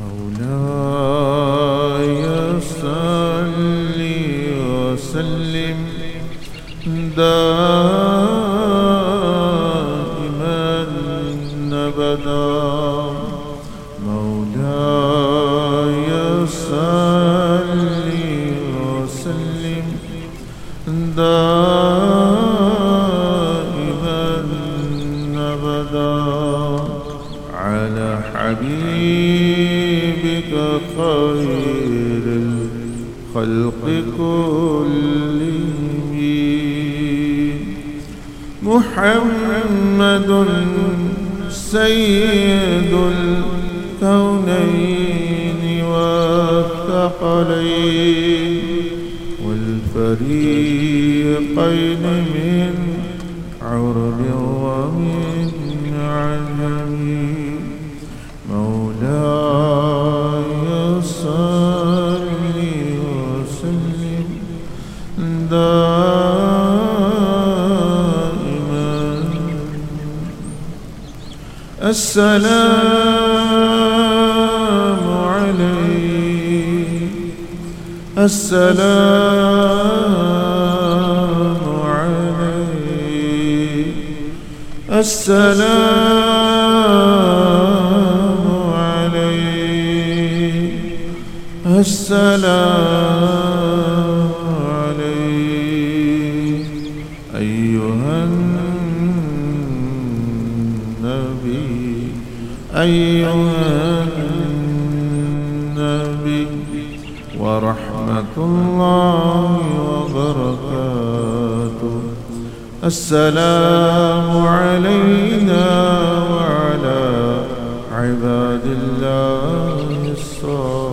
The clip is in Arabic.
مولاي صل وسلم دائما أبدا. مولاي صل وسلم دائما على حبيبك خير الخلق كلهم. محمد سيد الكونين والثقلين والفريقين من عرب ومن دائما. السلام عليك. السلام عليك. السلام عليك. السلام أيها النبي ورحمة الله وبركاته. السلام علينا وعلى عباد الله الصالحين.